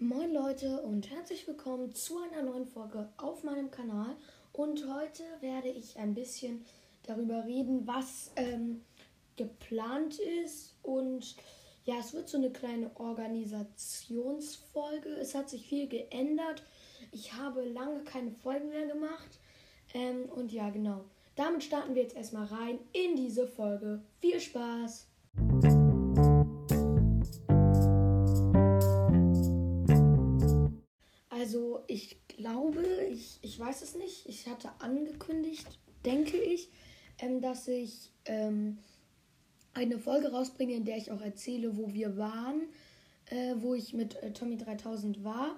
Moin Leute und herzlich willkommen zu einer neuen Folge auf meinem Kanal. Und heute werde ich ein bisschen darüber reden, was ähm, geplant ist. Und ja, es wird so eine kleine Organisationsfolge. Es hat sich viel geändert. Ich habe lange keine Folgen mehr gemacht. Ähm, und ja, genau. Damit starten wir jetzt erstmal rein in diese Folge. Viel Spaß! Also ich glaube, ich, ich weiß es nicht. Ich hatte angekündigt, denke ich, ähm, dass ich ähm, eine Folge rausbringe, in der ich auch erzähle, wo wir waren, äh, wo ich mit äh, Tommy 3000 war,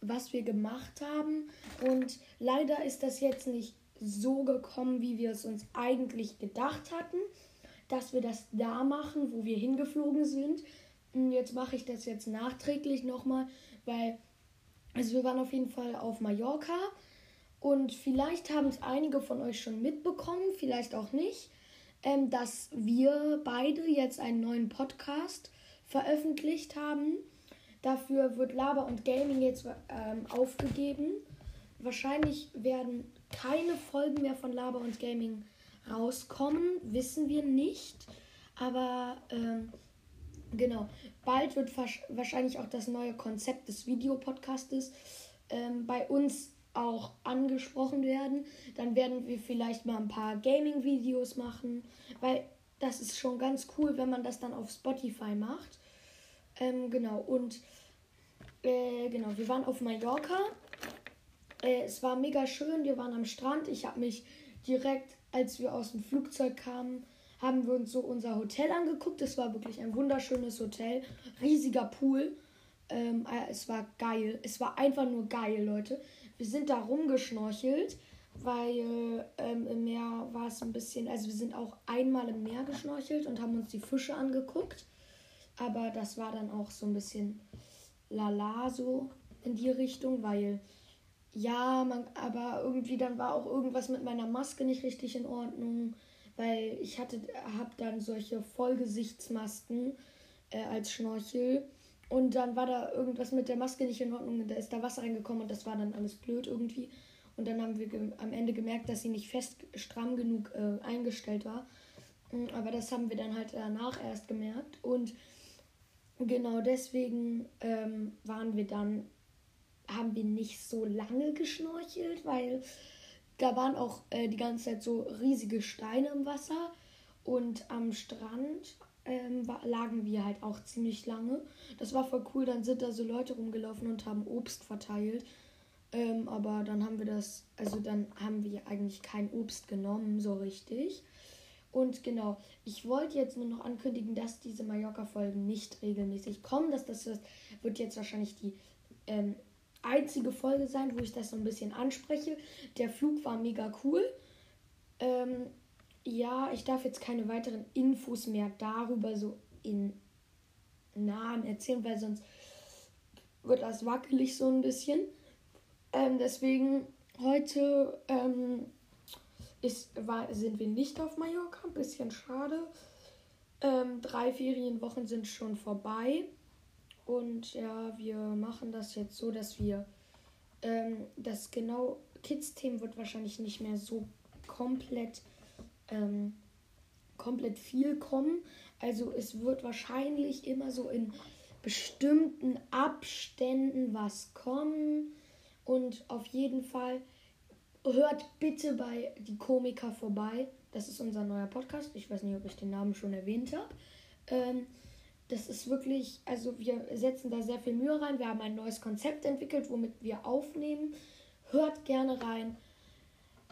was wir gemacht haben. Und leider ist das jetzt nicht so gekommen, wie wir es uns eigentlich gedacht hatten, dass wir das da machen, wo wir hingeflogen sind. Und jetzt mache ich das jetzt nachträglich nochmal, weil also wir waren auf jeden Fall auf Mallorca und vielleicht haben es einige von euch schon mitbekommen, vielleicht auch nicht, ähm, dass wir beide jetzt einen neuen Podcast veröffentlicht haben. Dafür wird Laber und Gaming jetzt ähm, aufgegeben. Wahrscheinlich werden keine Folgen mehr von Laber und Gaming rauskommen, wissen wir nicht. Aber ähm, genau, bald wird wahrscheinlich auch das neue Konzept des Videopodcastes ähm, bei uns auch angesprochen werden. Dann werden wir vielleicht mal ein paar Gaming-Videos machen, weil das ist schon ganz cool, wenn man das dann auf Spotify macht. Ähm, genau, und äh, genau, wir waren auf Mallorca äh, es war mega schön. Wir waren am Strand. Ich habe mich direkt, als wir aus dem Flugzeug kamen, haben wir uns so unser Hotel angeguckt. Es war wirklich ein wunderschönes Hotel. Riesiger Pool. Ähm, äh, es war geil. Es war einfach nur geil, Leute. Wir sind da rumgeschnorchelt, weil ähm, im Meer war es ein bisschen. Also, wir sind auch einmal im Meer geschnorchelt und haben uns die Fische angeguckt. Aber das war dann auch so ein bisschen lala so in die Richtung, weil ja, man, aber irgendwie dann war auch irgendwas mit meiner Maske nicht richtig in Ordnung, weil ich hatte, habe dann solche Vollgesichtsmasken äh, als Schnorchel und dann war da irgendwas mit der Maske nicht in Ordnung da ist da Wasser reingekommen und das war dann alles blöd irgendwie. Und dann haben wir am Ende gemerkt, dass sie nicht fest stramm genug äh, eingestellt war. Mm, aber das haben wir dann halt danach erst gemerkt. Und genau deswegen ähm, waren wir dann haben wir nicht so lange geschnorchelt, weil da waren auch äh, die ganze Zeit so riesige Steine im Wasser und am Strand ähm, war, lagen wir halt auch ziemlich lange. Das war voll cool, dann sind da so Leute rumgelaufen und haben Obst verteilt. Ähm, aber dann haben wir das, also dann haben wir eigentlich kein Obst genommen, so richtig. Und genau, ich wollte jetzt nur noch ankündigen, dass diese Mallorca-Folgen nicht regelmäßig kommen. Dass das wird jetzt wahrscheinlich die ähm, einzige Folge sein, wo ich das so ein bisschen anspreche. Der Flug war mega cool. Ähm, ja, ich darf jetzt keine weiteren Infos mehr darüber so in Namen erzählen, weil sonst wird das wackelig so ein bisschen. Ähm, deswegen heute ähm, ist, war, sind wir nicht auf Mallorca, ein bisschen schade. Ähm, drei Ferienwochen sind schon vorbei. Und ja, wir machen das jetzt so, dass wir ähm, das genau Kids-Themen wird wahrscheinlich nicht mehr so komplett ähm, komplett viel kommen. Also es wird wahrscheinlich immer so in bestimmten Abständen was kommen. Und auf jeden Fall hört bitte bei die Komiker vorbei. Das ist unser neuer Podcast. Ich weiß nicht, ob ich den Namen schon erwähnt habe. Ähm, das ist wirklich, also wir setzen da sehr viel Mühe rein. Wir haben ein neues Konzept entwickelt, womit wir aufnehmen. Hört gerne rein.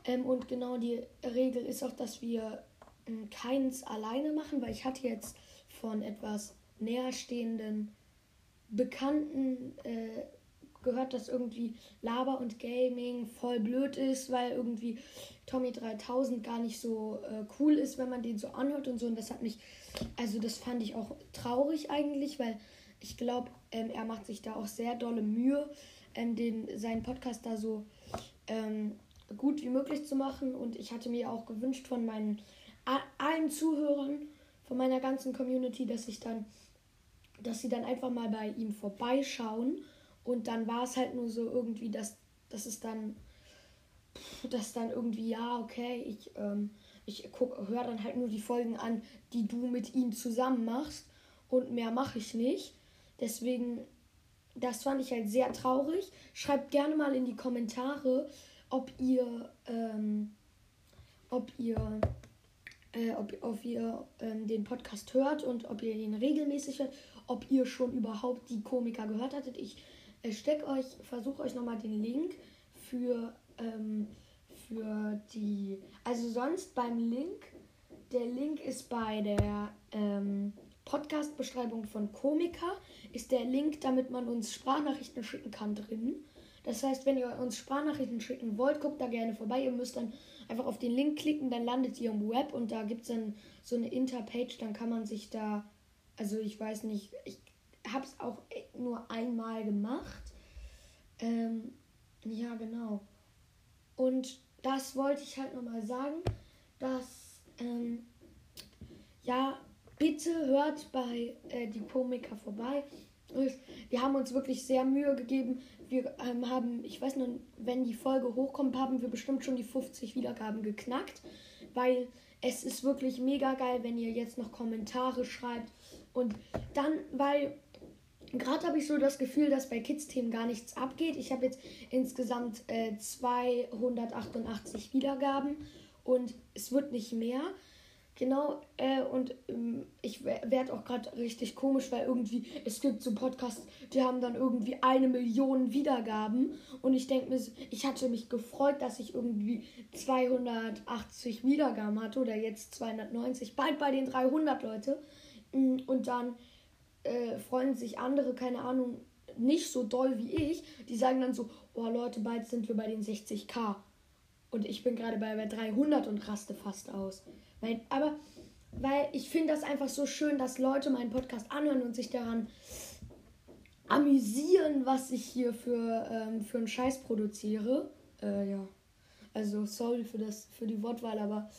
Ähm, und genau die Regel ist auch, dass wir ähm, keins alleine machen, weil ich hatte jetzt von etwas näherstehenden Bekannten äh, gehört, dass irgendwie Laber und Gaming voll blöd ist, weil irgendwie Tommy 3000 gar nicht so äh, cool ist, wenn man den so anhört und so. Und das hat mich, also das fand ich auch traurig eigentlich, weil ich glaube, ähm, er macht sich da auch sehr dolle Mühe, ähm, den, seinen Podcast da so ähm, gut wie möglich zu machen. Und ich hatte mir auch gewünscht von meinen allen Zuhörern, von meiner ganzen Community, dass ich dann, dass sie dann einfach mal bei ihm vorbeischauen Und dann war es halt nur so irgendwie, dass, dass es dann, dass dann irgendwie, ja, okay, ich, ähm, ich höre dann halt nur die Folgen an, die du mit ihm zusammen machst. Und mehr mache ich nicht. Deswegen, das fand ich halt sehr traurig. Schreibt gerne mal in die Kommentare, ob ihr, ähm, ob ihr, äh, ob, ob ihr ähm, den Podcast hört und ob ihr ihn regelmäßig hört, ob ihr schon überhaupt die Komiker gehört hattet. Ich äh, steck euch, versuche euch nochmal den Link für, ähm, für die, also sonst beim Link, der Link ist bei der ähm, Podcast-Beschreibung von Komiker, ist der Link, damit man uns Sprachnachrichten schicken kann, drin. Das heißt, wenn ihr uns Sprachnachrichten schicken wollt, guckt da gerne vorbei. Ihr müsst dann einfach auf den Link klicken, dann landet ihr im Web und da gibt es dann so eine Interpage, dann kann man sich da, also ich weiß nicht, ich habe es auch nur einmal gemacht. Ähm, ja, genau. Und das wollte ich halt nochmal sagen, dass, ähm, ja, bitte hört bei äh, die Komiker vorbei. Wir haben uns wirklich sehr Mühe gegeben. Wir ähm, haben, ich weiß noch, wenn die Folge hochkommt, haben wir bestimmt schon die 50 Wiedergaben geknackt, weil es ist wirklich mega geil, wenn ihr jetzt noch Kommentare schreibt. Und dann, weil gerade habe ich so das Gefühl, dass bei Kids-Themen gar nichts abgeht. Ich habe jetzt insgesamt äh, 288 Wiedergaben und es wird nicht mehr. Genau, äh, und ähm, ich werde auch gerade richtig komisch, weil irgendwie, es gibt so Podcasts, die haben dann irgendwie eine Million Wiedergaben. Und ich denke mir, ich hatte mich gefreut, dass ich irgendwie 280 Wiedergaben hatte oder jetzt 290, bald bei den 300 Leute. Mm, und dann äh, freuen sich andere, keine Ahnung, nicht so doll wie ich. Die sagen dann so, oh Leute, bald sind wir bei den 60k. Und ich bin gerade bei 300 und raste fast aus. Weil, aber, weil ich finde das einfach so schön, dass Leute meinen Podcast anhören und sich daran amüsieren, was ich hier für, ähm, für einen Scheiß produziere. Äh, ja. Also sorry für das, für die Wortwahl, aber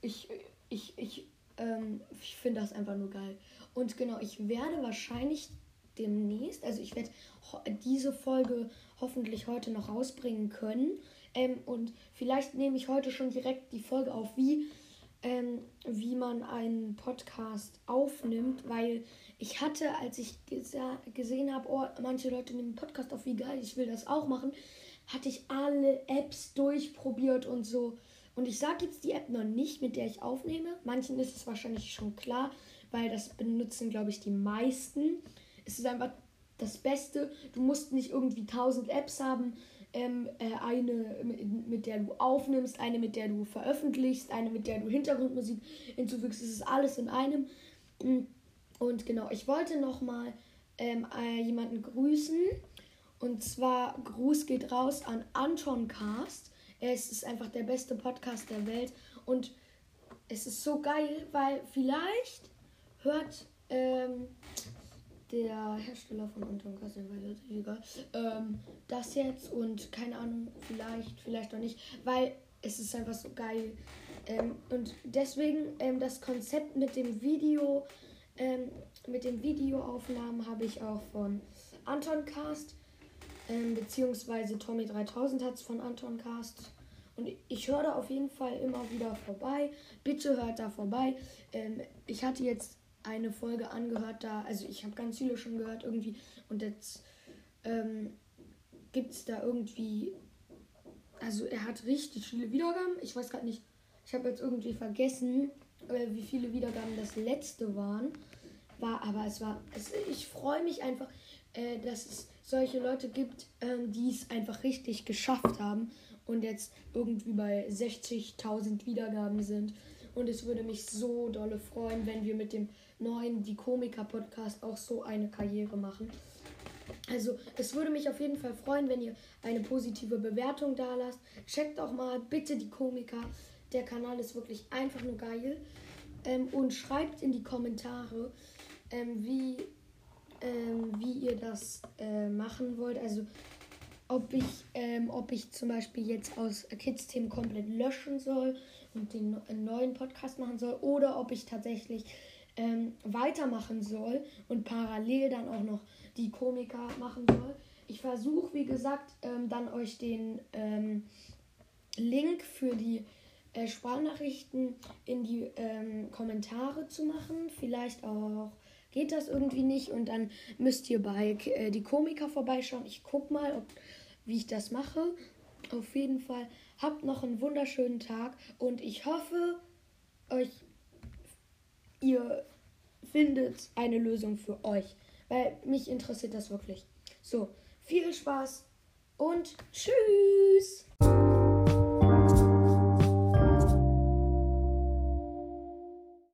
ich, ich, ich, ähm, ich finde das einfach nur geil. Und genau, ich werde wahrscheinlich demnächst, also ich werde diese Folge hoffentlich heute noch rausbringen können. Ähm, und vielleicht nehme ich heute schon direkt die Folge auf, wie ähm, wie man einen Podcast aufnimmt, weil ich hatte, als ich gesehen habe, oh, manche Leute nehmen Podcast auf, wie geil, ich will das auch machen, hatte ich alle Apps durchprobiert und so. Und ich sage jetzt die App noch nicht, mit der ich aufnehme. Manchen ist es wahrscheinlich schon klar, weil das benutzen, glaube ich, die meisten. Es ist einfach das Beste. Du musst nicht irgendwie tausend Apps haben ähm, äh, eine, mit, mit, der du aufnimmst, eine, mit der du veröffentlichst, eine, mit der du Hintergrundmusik hinzufügst. Es ist alles in einem. Mm, und genau, ich wollte nochmal ähm, äh, jemanden grüßen. Und zwar, Gruß geht raus an Anton Cast. Es ist einfach der beste Podcast der Welt. Und es ist so geil, weil vielleicht hört ähm, der Hersteller von Anton Kassel, weil das egal. Ähm, das jetzt und keine Ahnung, vielleicht, vielleicht auch nicht, weil es ist einfach so geil. Ähm, und deswegen ähm, das Konzept mit dem Video, ähm, mit den Videoaufnahmen habe ich auch von Anton Cast, ähm, beziehungsweise Tommy 3000 hat es von Anton Cast. Und ich höre da auf jeden Fall immer wieder vorbei. Bitte hört da vorbei. Ähm, ich hatte jetzt eine Folge angehört, da, also ich habe ganz viele schon gehört irgendwie und jetzt ähm, gibt es da irgendwie, also er hat richtig viele Wiedergaben. Ich weiß gerade nicht, ich habe jetzt irgendwie vergessen, äh, wie viele Wiedergaben das letzte waren. War, aber es war, es, ich freue mich einfach, äh, dass es solche Leute gibt, ähm, die es einfach richtig geschafft haben und jetzt irgendwie bei 60.000 Wiedergaben sind. Und es würde mich so dolle freuen, wenn wir mit dem neuen Die Komiker Podcast auch so eine Karriere machen. Also, es würde mich auf jeden Fall freuen, wenn ihr eine positive Bewertung da lasst. Checkt auch mal bitte die Komiker. Der Kanal ist wirklich einfach nur geil. Ähm, und schreibt in die Kommentare, ähm, wie, ähm, wie ihr das äh, machen wollt. Also, ob ich, ähm, ob ich zum Beispiel jetzt aus Kids-Themen komplett löschen soll und den neuen Podcast machen soll oder ob ich tatsächlich ähm, weitermachen soll und parallel dann auch noch die Komiker machen soll. ich versuche, wie gesagt, ähm, dann euch den ähm, Link für die äh, Sprachnachrichten in die ähm, Kommentare zu machen. Vielleicht auch geht das irgendwie nicht und dann müsst ihr bei äh, die Komiker vorbeischauen. Ich guck mal, ob, wie ich das mache. Auf jeden Fall habt noch einen wunderschönen Tag und ich hoffe, euch ihr findet eine Lösung für euch, weil mich interessiert das wirklich. So, viel Spaß und tschüss.